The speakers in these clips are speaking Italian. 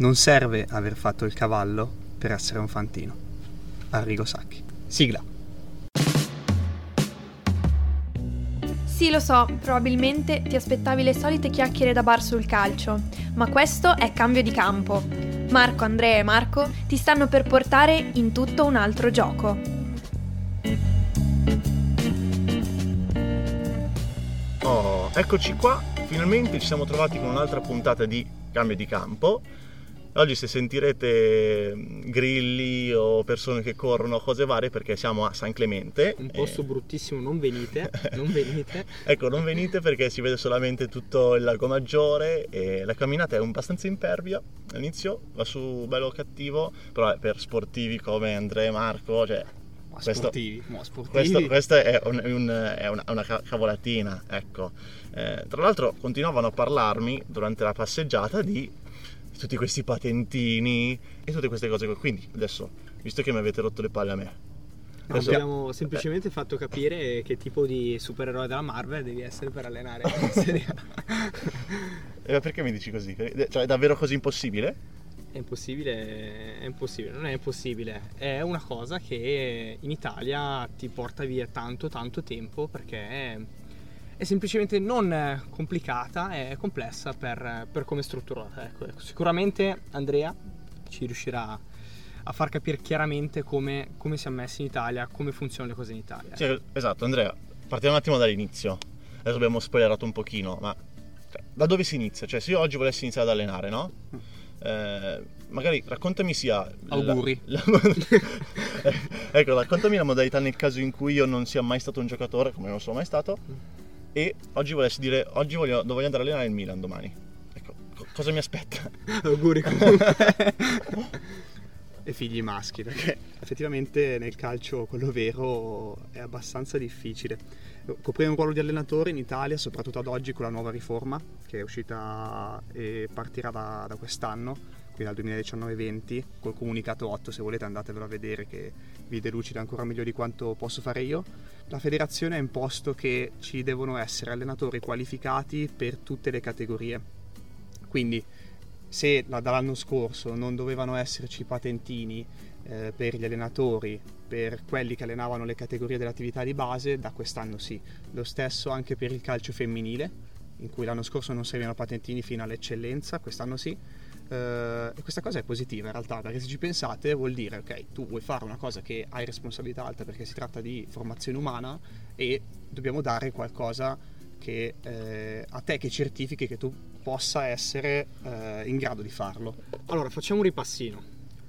Non serve aver fatto il cavallo per essere un fantino. Arrigo Sacchi. Sigla. Sì, lo so, probabilmente ti aspettavi le solite chiacchiere da bar sul calcio, ma questo è cambio di campo. Marco, Andrea e Marco ti stanno per portare in tutto un altro gioco. Oh, eccoci qua, finalmente ci siamo trovati con un'altra puntata di Cambio di Campo. Oggi se sentirete grilli o persone che corrono, cose varie, perché siamo a San Clemente. Un posto Eh, bruttissimo, non venite, non venite. ecco, non venite perché si vede solamente tutto il lago Maggiore e la camminata è abbastanza impervia. All'inizio va su bello cattivo, però per sportivi come Andrea e Marco, cioè Ma Questo- sportivi, ma sportivi. Questo, questa è, un- un- è una, una ca- cavolatina, ecco. Eh, tra l'altro continuavano a parlarmi durante la passeggiata di tutti questi patentini e tutte queste cose. qua. Quindi adesso, visto che mi avete rotto le palle a me, adesso- abbiamo semplicemente fatto capire che tipo di supereroe della Marvel devi essere per allenare in Serie A. eh, perché mi dici così? Cioè, è davvero così impossibile? È impossibile, è impossibile, non è impossibile, è una cosa che in Italia ti porta via tanto tanto tempo perché è, è semplicemente non complicata, è complessa per, per come è strutturata. Ecco, ecco. Sicuramente Andrea ci riuscirà a far capire chiaramente come, come siamo messi in Italia, come funzionano le cose in Italia. Sì, esatto, Andrea, partiamo un attimo dall'inizio. Adesso abbiamo spoilerato un pochino, ma cioè, da dove si inizia? Cioè, se io oggi volessi iniziare ad allenare, no? Eh, magari raccontami sia la- Auguri. la- ecco, raccontami la modalità nel caso in cui io non sia mai stato un giocatore, come non sono mai stato, e oggi volessi dire oggi voglio, voglio andare a allenare il Milan domani. Ecco, co- cosa mi aspetta? Auguri comunque. e figli maschi, perché effettivamente nel calcio quello vero è abbastanza difficile. Coprire un ruolo di allenatore in Italia, soprattutto ad oggi con la nuova riforma che è uscita e partirà da, da quest'anno, quindi dal 2019-20, col comunicato 8, se volete andatevelo a vedere che vi delucida ancora meglio di quanto posso fare io. La federazione ha imposto che ci devono essere allenatori qualificati per tutte le categorie. Quindi se la- dall'anno scorso non dovevano esserci patentini eh, per gli allenatori, per quelli che allenavano le categorie dell'attività di base, da quest'anno sì. Lo stesso anche per il calcio femminile, in cui l'anno scorso non servivano patentini fino all'eccellenza, quest'anno sì. E questa cosa è positiva in realtà, perché se ci pensate vuol dire, ok, tu vuoi fare una cosa che hai responsabilità alta perché si tratta di formazione umana e dobbiamo dare qualcosa che, eh, a te che certifichi che tu possa essere eh, in grado di farlo. Allora, facciamo un ripassino.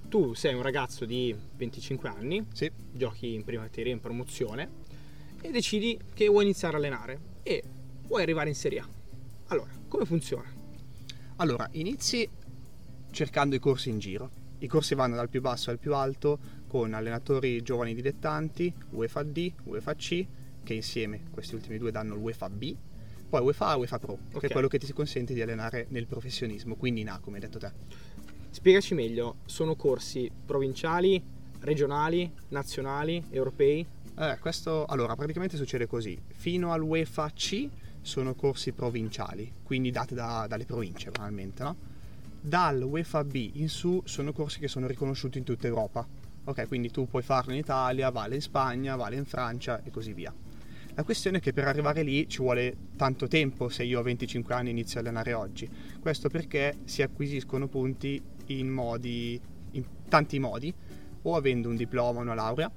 Tu sei un ragazzo di 25 anni, Sì, giochi in prima categoria in promozione e decidi che vuoi iniziare a allenare e vuoi arrivare in Serie A. Allora, come funziona? allora inizi cercando i corsi in giro. I corsi vanno dal più basso al più alto con allenatori giovani dilettanti, UEFA D, UEFA C, che insieme questi ultimi due danno il UEFA B, poi UEFA A e UEFA Pro, che Ok. è quello che ti consente di allenare nel professionismo, quindi in A come hai detto te. Spiegaci meglio, sono corsi provinciali, regionali, nazionali, europei? Eh, questo allora praticamente succede così. Fino all'UEFA C sono corsi provinciali, quindi dati da- dalle province banalmente, no? Dal UEFA B in su sono corsi che sono riconosciuti in tutta Europa. Ok, quindi tu puoi farlo in Italia, vale in Spagna, vale in Francia e così via. La questione è che per arrivare lì ci vuole tanto tempo se io a 25 anni inizio a allenare oggi. Questo perché si acquisiscono punti in modi in tanti modi, o avendo un diploma o una laurea,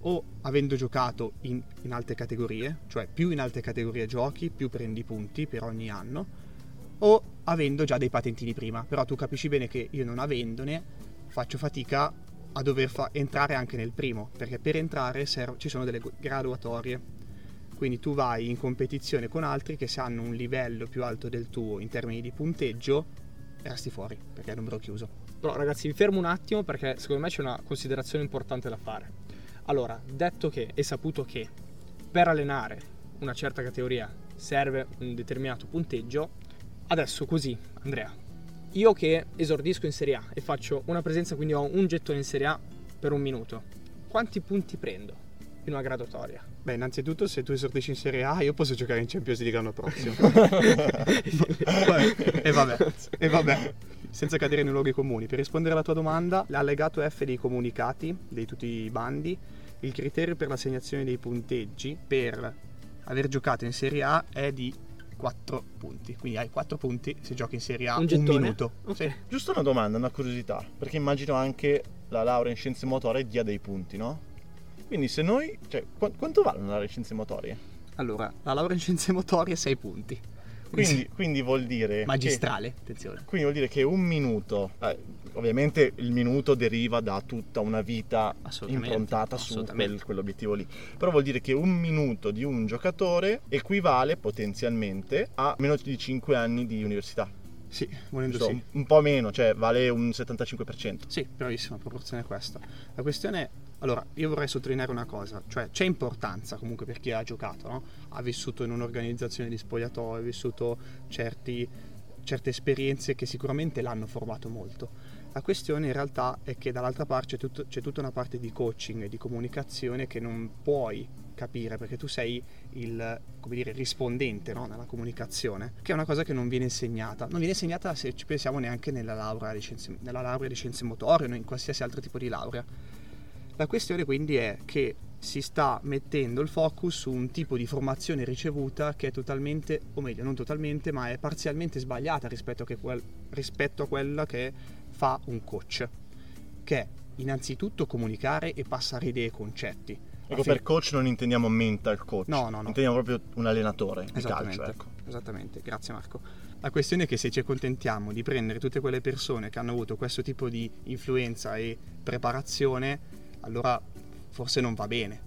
o avendo giocato in, in alte categorie, cioè più in alte categorie giochi, più prendi punti per ogni anno, o avendo già dei patentini prima. Però tu capisci bene che io non avendone faccio fatica a dover fa- entrare anche nel primo, perché per entrare serv- ci sono delle graduatorie. Quindi tu vai in competizione con altri che se hanno un livello più alto del tuo in termini di punteggio, resti fuori, perché è numero chiuso. Però ragazzi vi fermo un attimo perché secondo me c'è una considerazione importante da fare. Allora, detto che e saputo che per allenare una certa categoria serve un determinato punteggio, adesso così, Andrea, io che esordisco in Serie A e faccio una presenza, quindi ho un gettone in Serie A per un minuto, quanti punti prendo in una graduatoria? Beh, innanzitutto se tu esordisci in Serie A io posso giocare in Champions League l'anno prossimo. e vabbè, e vabbè. senza cadere nei luoghi comuni. Per rispondere alla tua domanda, l'allegato F dei comunicati, di tutti i bandi, il criterio per l'assegnazione dei punteggi per aver giocato in Serie A è di 4 punti. Quindi hai 4 punti se giochi in Serie A Un un, minuto. Ok. Sì. Giusto una domanda, una curiosità, perché immagino anche la laurea in scienze motorie dia dei punti, no? Quindi se noi, cioè, qu- quanto vale una laurea in scienze motorie? Allora, la laurea in scienze motorie 6 punti. Quindi, quindi vuol dire... che- magistrale, attenzione. quindi vuol dire che un minuto, eh, ovviamente il minuto deriva da tutta una vita improntata su quel- quell'obiettivo lì. Però vuol dire che un minuto di un giocatore equivale potenzialmente a meno di 5 anni di università. Sì, volendo Giusto? sì. Un, un po' meno, cioè vale un 75%. Sì, bravissima, proporzione è questa. La questione è, allora, io vorrei sottolineare una cosa, cioè c'è importanza comunque per chi ha giocato, no? Ha vissuto in un'organizzazione di spogliatoio, ha vissuto certi- certe esperienze che sicuramente l'hanno formato molto. La questione in realtà è che dall'altra parte c'è, tutto- c'è tutta una parte di coaching e di comunicazione che non puoi capire perché tu sei il dire, rispondente no? nella comunicazione, che è una cosa che non viene insegnata. Non viene insegnata se ci pensiamo neanche nella laurea di scienze, nella laurea di scienze motorie o in qualsiasi altro tipo di laurea. La questione quindi è che si sta mettendo il focus su un tipo di formazione ricevuta che è totalmente, o meglio, non totalmente, ma è parzialmente sbagliata rispetto a, quel- rispetto a quella che fa un coach, che è innanzitutto comunicare e passare idee e concetti. Ecco, per coach non intendiamo mental coach, No, no, no. intendiamo proprio un allenatore di calcio. Ecco. esattamente, grazie Marco. La questione è che se ci accontentiamo di prendere tutte quelle persone che hanno avuto questo tipo di influenza e preparazione, allora forse non va bene.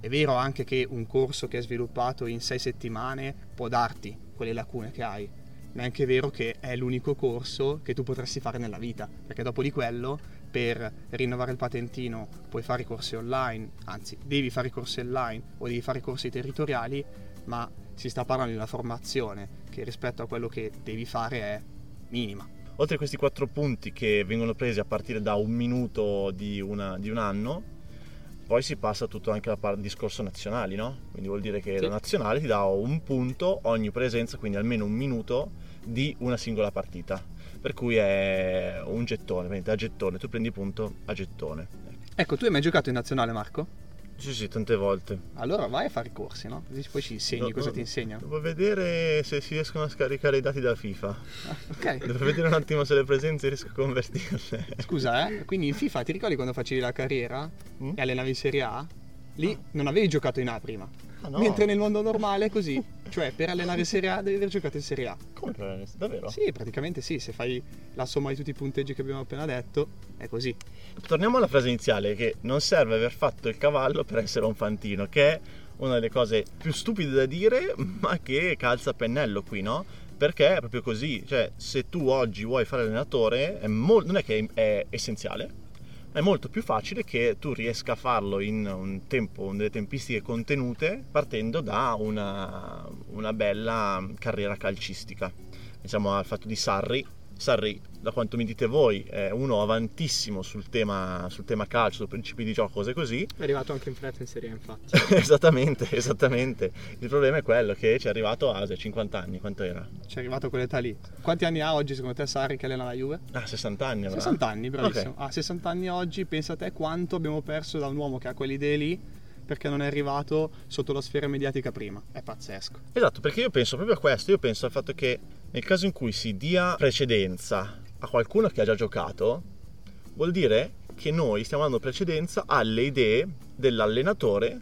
È vero anche che un corso che è sviluppato in sei settimane può darti quelle lacune che hai, ma è anche vero che è l'unico corso che tu potresti fare nella vita, perché dopo di quello per rinnovare il patentino puoi fare i corsi online, anzi devi fare i corsi online o devi fare i corsi territoriali, ma si sta parlando di una formazione che rispetto a quello che devi fare è minima. Oltre a questi quattro punti che vengono presi a partire da un minuto di, una- di un anno, poi si passa tutto anche al discorso nazionali, no? Quindi vuol dire che Sì. la nazionale ti dà un punto ogni presenza, quindi almeno un minuto di una singola partita. Per cui è un gettone, a gettone, tu prendi punto a gettone. Ecco, tu hai mai giocato in nazionale Marco? Sì, sì, tante volte. Allora vai a fare i corsi, no? Così poi ci insegni No, cosa ti insegnano. Devo vedere se si riescono a scaricare i dati da FIFA. Ah, ok. Devo vedere un attimo se le presenze riesco a convertirle. Scusa, eh? Quindi in FIFA ti ricordi quando facevi la carriera Mm? e allenavi in Serie A? Lì non avevi giocato in A prima. Ah, no. Mentre nel mondo normale è così. Cioè, per allenare in Serie A devi aver giocato in Serie A. Come per- davvero? Sì, praticamente sì. Se fai la somma di tutti i punteggi che abbiamo appena detto, è così. Torniamo alla frase iniziale che non serve aver fatto il cavallo per essere un fantino, che è una delle cose più stupide da dire, ma che calza a pennello qui, no? Perché è proprio così, cioè se tu oggi vuoi fare allenatore, è mol- non è che è essenziale, è molto più facile che tu riesca a farlo in un tempo, in delle tempistiche contenute, partendo da una, una bella carriera calcistica. Pensiamo al fatto di Sarri. Sarri, da quanto mi dite voi, è uno avantissimo sul tema, sul tema calcio, sui principi di gioco, cose così. È arrivato anche in fretta in Serie A, infatti. esattamente, esattamente. Il problema è quello che ci è arrivato a 50 anni, quanto era? Ci è arrivato a quell'età lì. Quanti anni ha oggi secondo te Sarri che allena la Juve? Ah, 60 anni avrà. 60 anni, bravissimo. Ok. A 60 anni oggi, pensa a te quanto abbiamo perso da un uomo che ha quelle idee lì perché non è arrivato sotto la sfera mediatica prima. È pazzesco. Esatto, perché io penso proprio a questo, io penso al fatto che nel caso in cui si dia precedenza a qualcuno che ha già giocato, vuol dire che noi stiamo dando precedenza alle idee dell'allenatore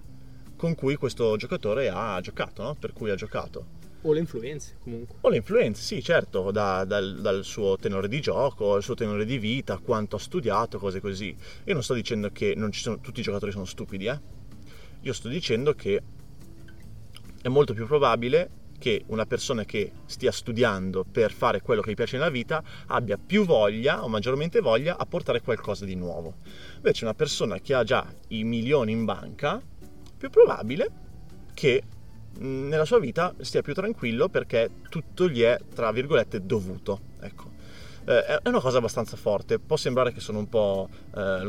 con cui questo giocatore ha giocato, no? per cui ha giocato. O le influenze, comunque. O le influenze, sì, certo, da- dal, dal suo tenore di gioco, dal suo tenore di vita, quanto ha studiato, cose così. Io non sto dicendo che non ci sono, tutti i giocatori sono stupidi, eh. Io sto dicendo che è molto più probabile che una persona che stia studiando per fare quello che gli piace nella vita abbia più voglia o maggiormente voglia a portare qualcosa di nuovo. Invece una persona che ha già i milioni in banca, più probabile che nella sua vita stia più tranquillo perché tutto gli è, tra virgolette, dovuto. Ecco. Eh, è- una cosa abbastanza forte. Può sembrare che sono un po' eh,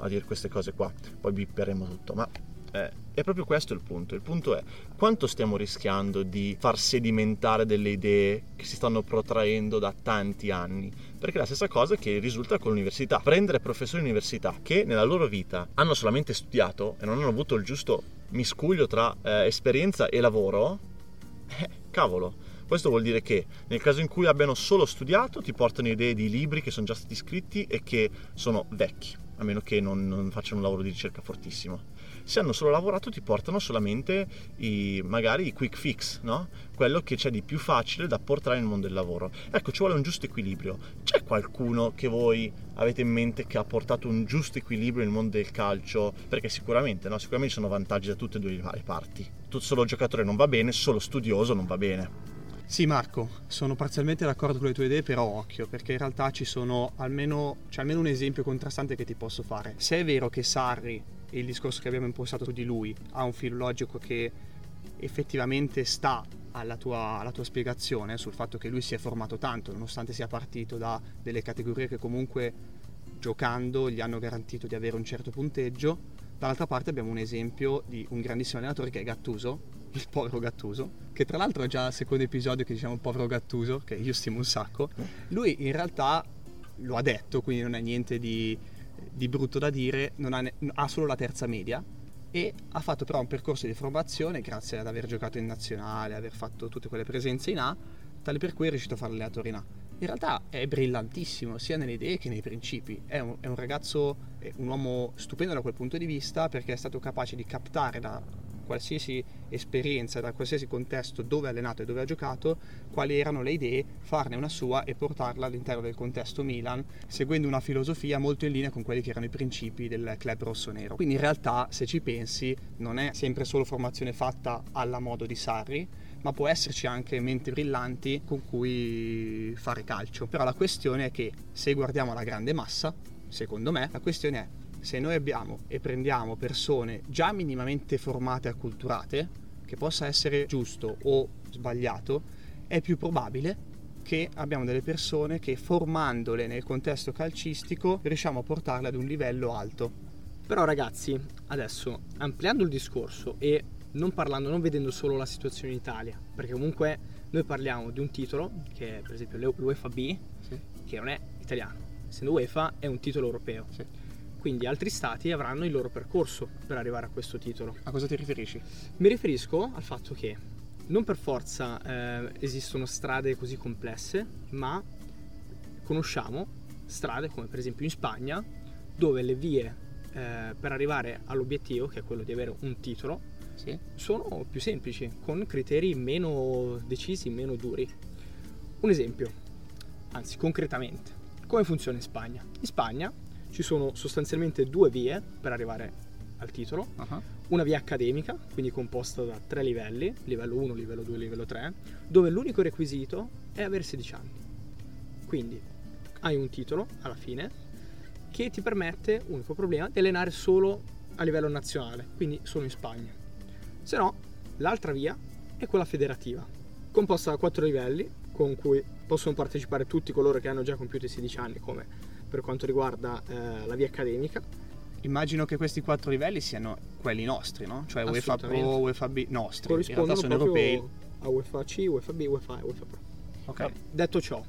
a dire queste cose qua, poi bipperemo tutto, ma Eh, è proprio questo il punto. Il punto è quanto stiamo rischiando di far sedimentare delle idee che si stanno protraendo da tanti anni. Perché è la stessa cosa che risulta con l'università. Prendere professori di università che nella loro vita hanno solamente studiato e non hanno avuto il giusto miscuglio tra eh, esperienza e lavoro, eh, cavolo. Questo vuol dire che nel caso in cui abbiano solo studiato ti portano idee di libri che sono già stati scritti e che sono vecchi, a meno che non, non facciano un lavoro di ricerca fortissimo se hanno solo lavorato ti portano solamente i, magari i quick fix, no? quello che c'è di più facile da portare nel mondo del lavoro. Ecco, ci vuole un giusto equilibrio. C'è qualcuno che voi avete in mente che ha portato un giusto equilibrio nel mondo del calcio? Perché sicuramente, no? sicuramente ci sono vantaggi da tutte e due le parti. Tu solo giocatore non va bene, solo studioso non va bene. Sì Marco, sono parzialmente d'accordo con le tue idee, però occhio, perché in realtà ci sono almeno, c'è almeno un esempio contrastante che ti posso fare. Se è vero che Sarri il discorso che abbiamo impostato su di lui ha un filo logico che effettivamente sta alla tua, alla tua, spiegazione sul fatto che lui si è formato tanto, nonostante sia partito da delle categorie che comunque giocando gli hanno garantito di avere un certo punteggio. Dall'altra parte abbiamo un esempio di un grandissimo allenatore che è Gattuso, il povero Gattuso, che tra l'altro è già il secondo episodio che diciamo povero Gattuso, che io stimo un sacco. Lui in realtà lo ha detto, quindi non è niente di, di brutto da dire, ha, ne- ha, solo la terza media e ha fatto però un percorso di formazione grazie ad aver giocato in nazionale, aver fatto tutte quelle presenze in A, tale per cui è riuscito a fare l'allenatore in A. In realtà è brillantissimo sia nelle idee che nei principi, è un, è un ragazzo, è un uomo stupendo da quel punto di vista perché è stato capace di captare la, qualsiasi esperienza, da qualsiasi contesto dove ha allenato e dove ha giocato, quali erano le idee, farne una sua e portarla all'interno del contesto Milan, seguendo una filosofia molto in linea con quelli che erano i principi del club rossonero. Quindi in realtà, se ci pensi, non è sempre solo formazione fatta alla modo di Sarri, ma può esserci anche menti brillanti con cui fare calcio. Però la questione è che se guardiamo la grande massa, secondo me, la questione è se noi abbiamo e prendiamo persone già minimamente formate e acculturate, che possa essere giusto o sbagliato, è più probabile che abbiamo delle persone che formandole nel contesto calcistico riusciamo a portarle ad un livello alto. Però ragazzi, adesso ampliando il discorso e non parlando, non vedendo solo la situazione in Italia, perché comunque noi parliamo di un titolo che è per esempio l'UEFA B, sì. che non è italiano, essendo UEFA è un titolo europeo. Sì quindi altri stati avranno il loro percorso per arrivare a questo titolo. A cosa ti riferisci? Mi riferisco al fatto che non per forza eh, esistono strade così complesse, ma conosciamo strade come per esempio in Spagna, dove le vie eh, per arrivare all'obiettivo, che è quello di avere un titolo, sì. sono più semplici, con criteri meno decisi, meno duri. Un esempio, anzi concretamente, come funziona in Spagna? In Spagna ci sono sostanzialmente due vie per arrivare al titolo. Uh-huh. Una via accademica, quindi composta da tre livelli, livello 1, livello 2, livello 3, dove l'unico requisito è avere 16 anni. Quindi hai un titolo alla fine che ti permette, unico problema, di allenare solo a livello nazionale, quindi solo in Spagna. Se no, l'altra via è quella federativa, composta da quattro livelli, con cui possono partecipare tutti coloro che hanno già compiuto i 16 anni, come per quanto riguarda eh, la via accademica. Immagino che questi quattro livelli siano quelli nostri, no? Cioè UEFA Pro, UEFA B nostri. Corrispondono sono europei. a UEFA C, UEFA B, UEFA E, UEFA Pro. Ok. No, detto ciò,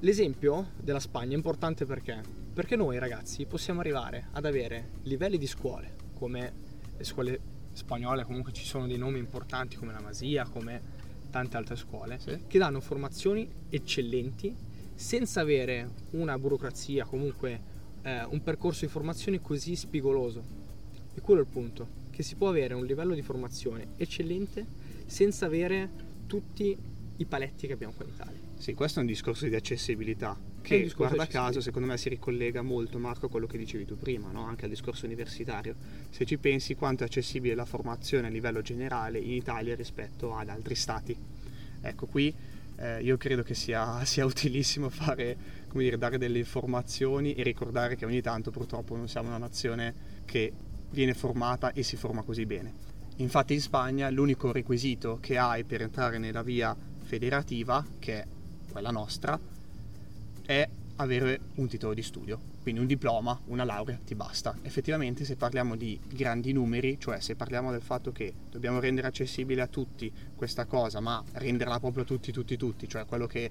l'esempio della Spagna è importante perché? Perché noi ragazzi possiamo arrivare ad avere livelli di scuole, come le scuole spagnole, comunque ci sono dei nomi importanti come la Masia, come tante altre scuole, sì. che danno formazioni eccellenti senza avere una burocrazia, comunque eh, un percorso di formazione così spigoloso. E quello è il punto, che si può avere un livello di formazione eccellente senza avere tutti i paletti che abbiamo qua in Italia. Sì, questo è un discorso di accessibilità che guarda caso secondo me si ricollega molto Marco a quello che dicevi tu prima, no? anche al discorso universitario. Se ci pensi quanto è accessibile la formazione a livello generale in Italia rispetto ad altri stati. Ecco, qui eh, io credo che sia, sia utilissimo fare, dire, dare delle informazioni e ricordare che ogni tanto purtroppo non siamo una nazione che viene formata e si forma così bene. Infatti in Spagna l'unico requisito che hai per entrare nella via federativa, che è quella nostra, è avere un titolo di studio, quindi un diploma, una laurea, ti basta. Effettivamente se parliamo di grandi numeri, cioè se parliamo del fatto che dobbiamo rendere accessibile a tutti questa cosa, ma renderla proprio a tutti, tutti, tutti, cioè quello che,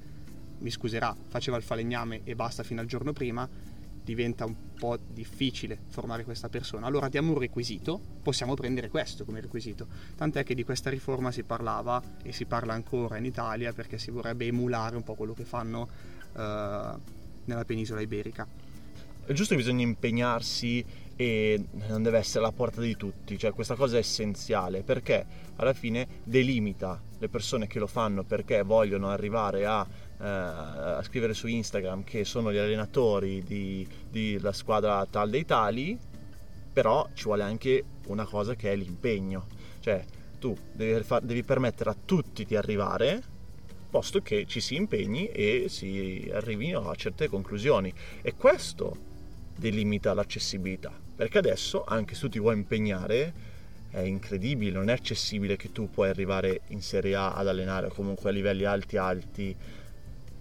mi scuserà, faceva il falegname e basta fino al giorno prima, diventa un po' difficile formare questa persona. Allora diamo un requisito, possiamo prendere questo come requisito. Tant'è che di questa riforma si parlava e si parla ancora in Italia perché si vorrebbe emulare un po' quello che fanno eh, nella penisola iberica. È giusto che bisogna impegnarsi e non deve essere alla porta di tutti, cioè questa cosa è essenziale perché alla fine delimita le persone che lo fanno perché vogliono arrivare a eh, a scrivere su Instagram che sono gli allenatori della squadra tal dei tali, però ci vuole anche una cosa che è l'impegno, cioè tu devi, far, devi permettere a tutti di arrivare, posto che ci si impegni e si arrivi a certe conclusioni. E questo delimita l'accessibilità, perché adesso anche se tu ti vuoi impegnare è incredibile, non è accessibile che tu puoi arrivare in Serie A ad allenare o comunque a livelli alti alti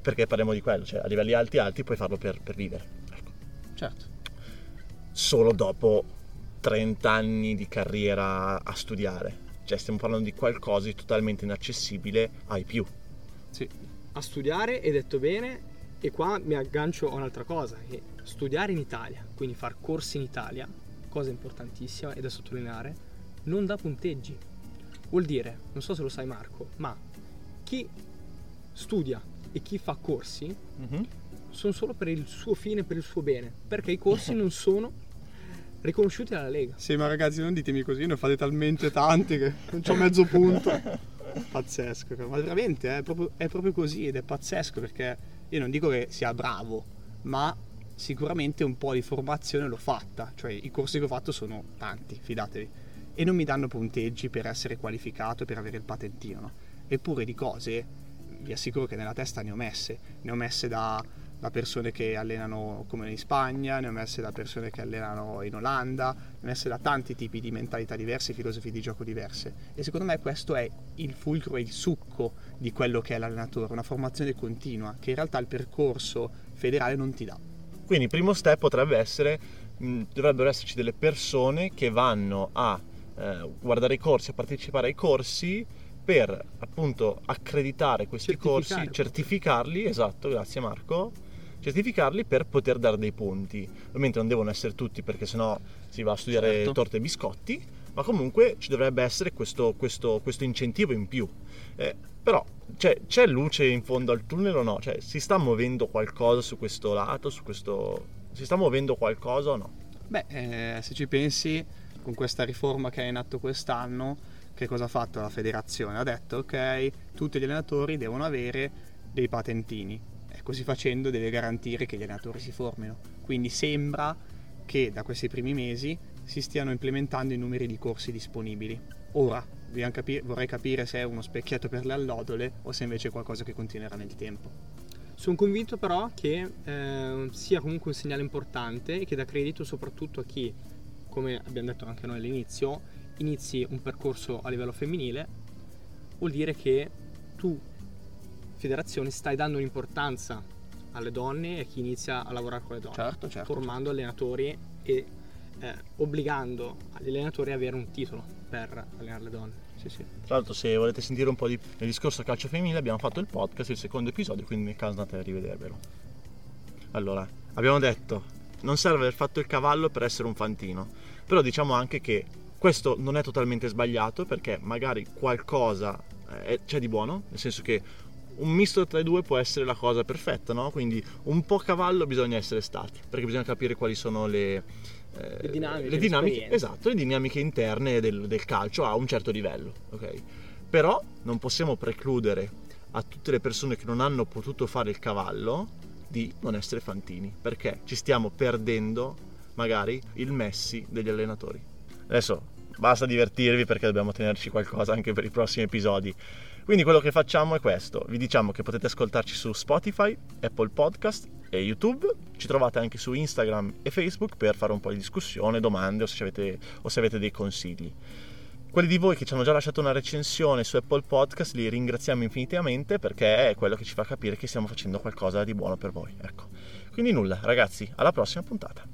perché parliamo di quello, cioè a livelli alti alti puoi farlo per, per vivere. Ecco. Certo. Solo dopo 30 anni di carriera a studiare. Cioè stiamo parlando di qualcosa di totalmente inaccessibile ai più. Sì. A studiare, hai detto bene, e qua mi aggancio a un'altra cosa, che studiare in Italia, quindi fare corsi in Italia, cosa importantissima e da sottolineare, non dà punteggi. Vuol dire, non so se lo sai Marco, ma chi studia e chi fa corsi mm-hmm. sono solo per il suo fine, per il suo bene, perché i corsi non sono riconosciuti dalla Lega. Sì, ma ragazzi non ditemi così, ne fate talmente tanti che non c'ho mezzo punto. pazzesco, ma veramente è proprio, è proprio così ed è pazzesco perché io non dico che sia bravo, ma sicuramente un po' di formazione l'ho fatta, cioè i corsi che ho fatto sono tanti, fidatevi, e non mi danno punteggi per essere qualificato, per avere il patentino, no? eppure di cose vi assicuro che nella testa ne ho messe, ne ho messe da, da, persone che allenano come in Spagna, ne ho messe da persone che allenano in Olanda, ne ho messe da tanti tipi di mentalità diverse, filosofie di gioco diverse. E secondo me questo è il fulcro e il succo di quello che è l'allenatore, una formazione continua che in realtà il percorso federale non ti dà. Quindi il primo step potrebbe essere, mh, dovrebbero esserci delle persone che vanno a eh, guardare i corsi, a partecipare ai corsi per appunto accreditare questi corsi, certificarli, esatto, grazie Marco, certificarli per poter dare dei punti. Ovviamente non devono essere tutti perché sennò si va a studiare certo. torte e biscotti, ma comunque ci dovrebbe essere questo, questo, questo incentivo in più. Eh, però cioè, c'è luce in fondo al tunnel o no? Cioè, si sta muovendo qualcosa su questo lato, su questo... si sta muovendo qualcosa o no? Beh, eh, se ci pensi, con questa riforma che è in atto quest'anno, che cosa ha fatto la federazione? Ha detto ok, tutti gli allenatori devono avere dei patentini così facendo deve garantire che gli allenatori si formino. Quindi sembra che da questi primi mesi si stiano implementando i numeri di corsi disponibili. Ora capire, vorrei capire se è uno specchietto per le allodole o se invece è qualcosa che continuerà nel tempo. Sono convinto però che eh, sia comunque un segnale importante e che dà credito soprattutto a chi, come abbiamo detto anche noi all'inizio, inizi un percorso a livello femminile, vuol dire che tu, federazione, stai dando un'importanza alle donne e a chi inizia a lavorare con le donne, certo, certo, formando allenatori e eh, obbligando gli allenatori ad avere un titolo per allenare le donne. Sì, sì. Tra l'altro, se volete sentire un po' di, del discorso calcio femminile, abbiamo fatto il podcast, il secondo episodio, quindi nel caso andate a rivedervelo. Allora, abbiamo detto, non serve aver fatto il cavallo per essere un fantino, però diciamo anche che questo non è totalmente sbagliato perché magari qualcosa eh, c'è di buono, nel senso che un misto tra i due può essere la cosa perfetta, no? Quindi un po' cavallo bisogna essere stati, perché bisogna capire quali sono le, eh, le dinamiche, le dinamiche esatto, le dinamiche interne del, del, calcio a un certo livello, ok? Però non possiamo precludere a tutte le persone che non hanno potuto fare il cavallo di non essere fantini, perché ci stiamo perdendo magari il Messi degli allenatori. Adesso basta divertirvi perché dobbiamo tenerci qualcosa anche per i prossimi episodi. Quindi quello che facciamo è questo, vi diciamo che potete ascoltarci su Spotify, Apple Podcast e YouTube, ci trovate anche su Instagram e Facebook per fare un po' di discussione, domande o se avete, o se avete dei consigli. Quelli di voi che ci hanno già lasciato una recensione su Apple Podcast li ringraziamo infinitamente perché è quello che ci fa capire che stiamo facendo qualcosa di buono per voi. Ecco. Quindi nulla, ragazzi, alla prossima puntata.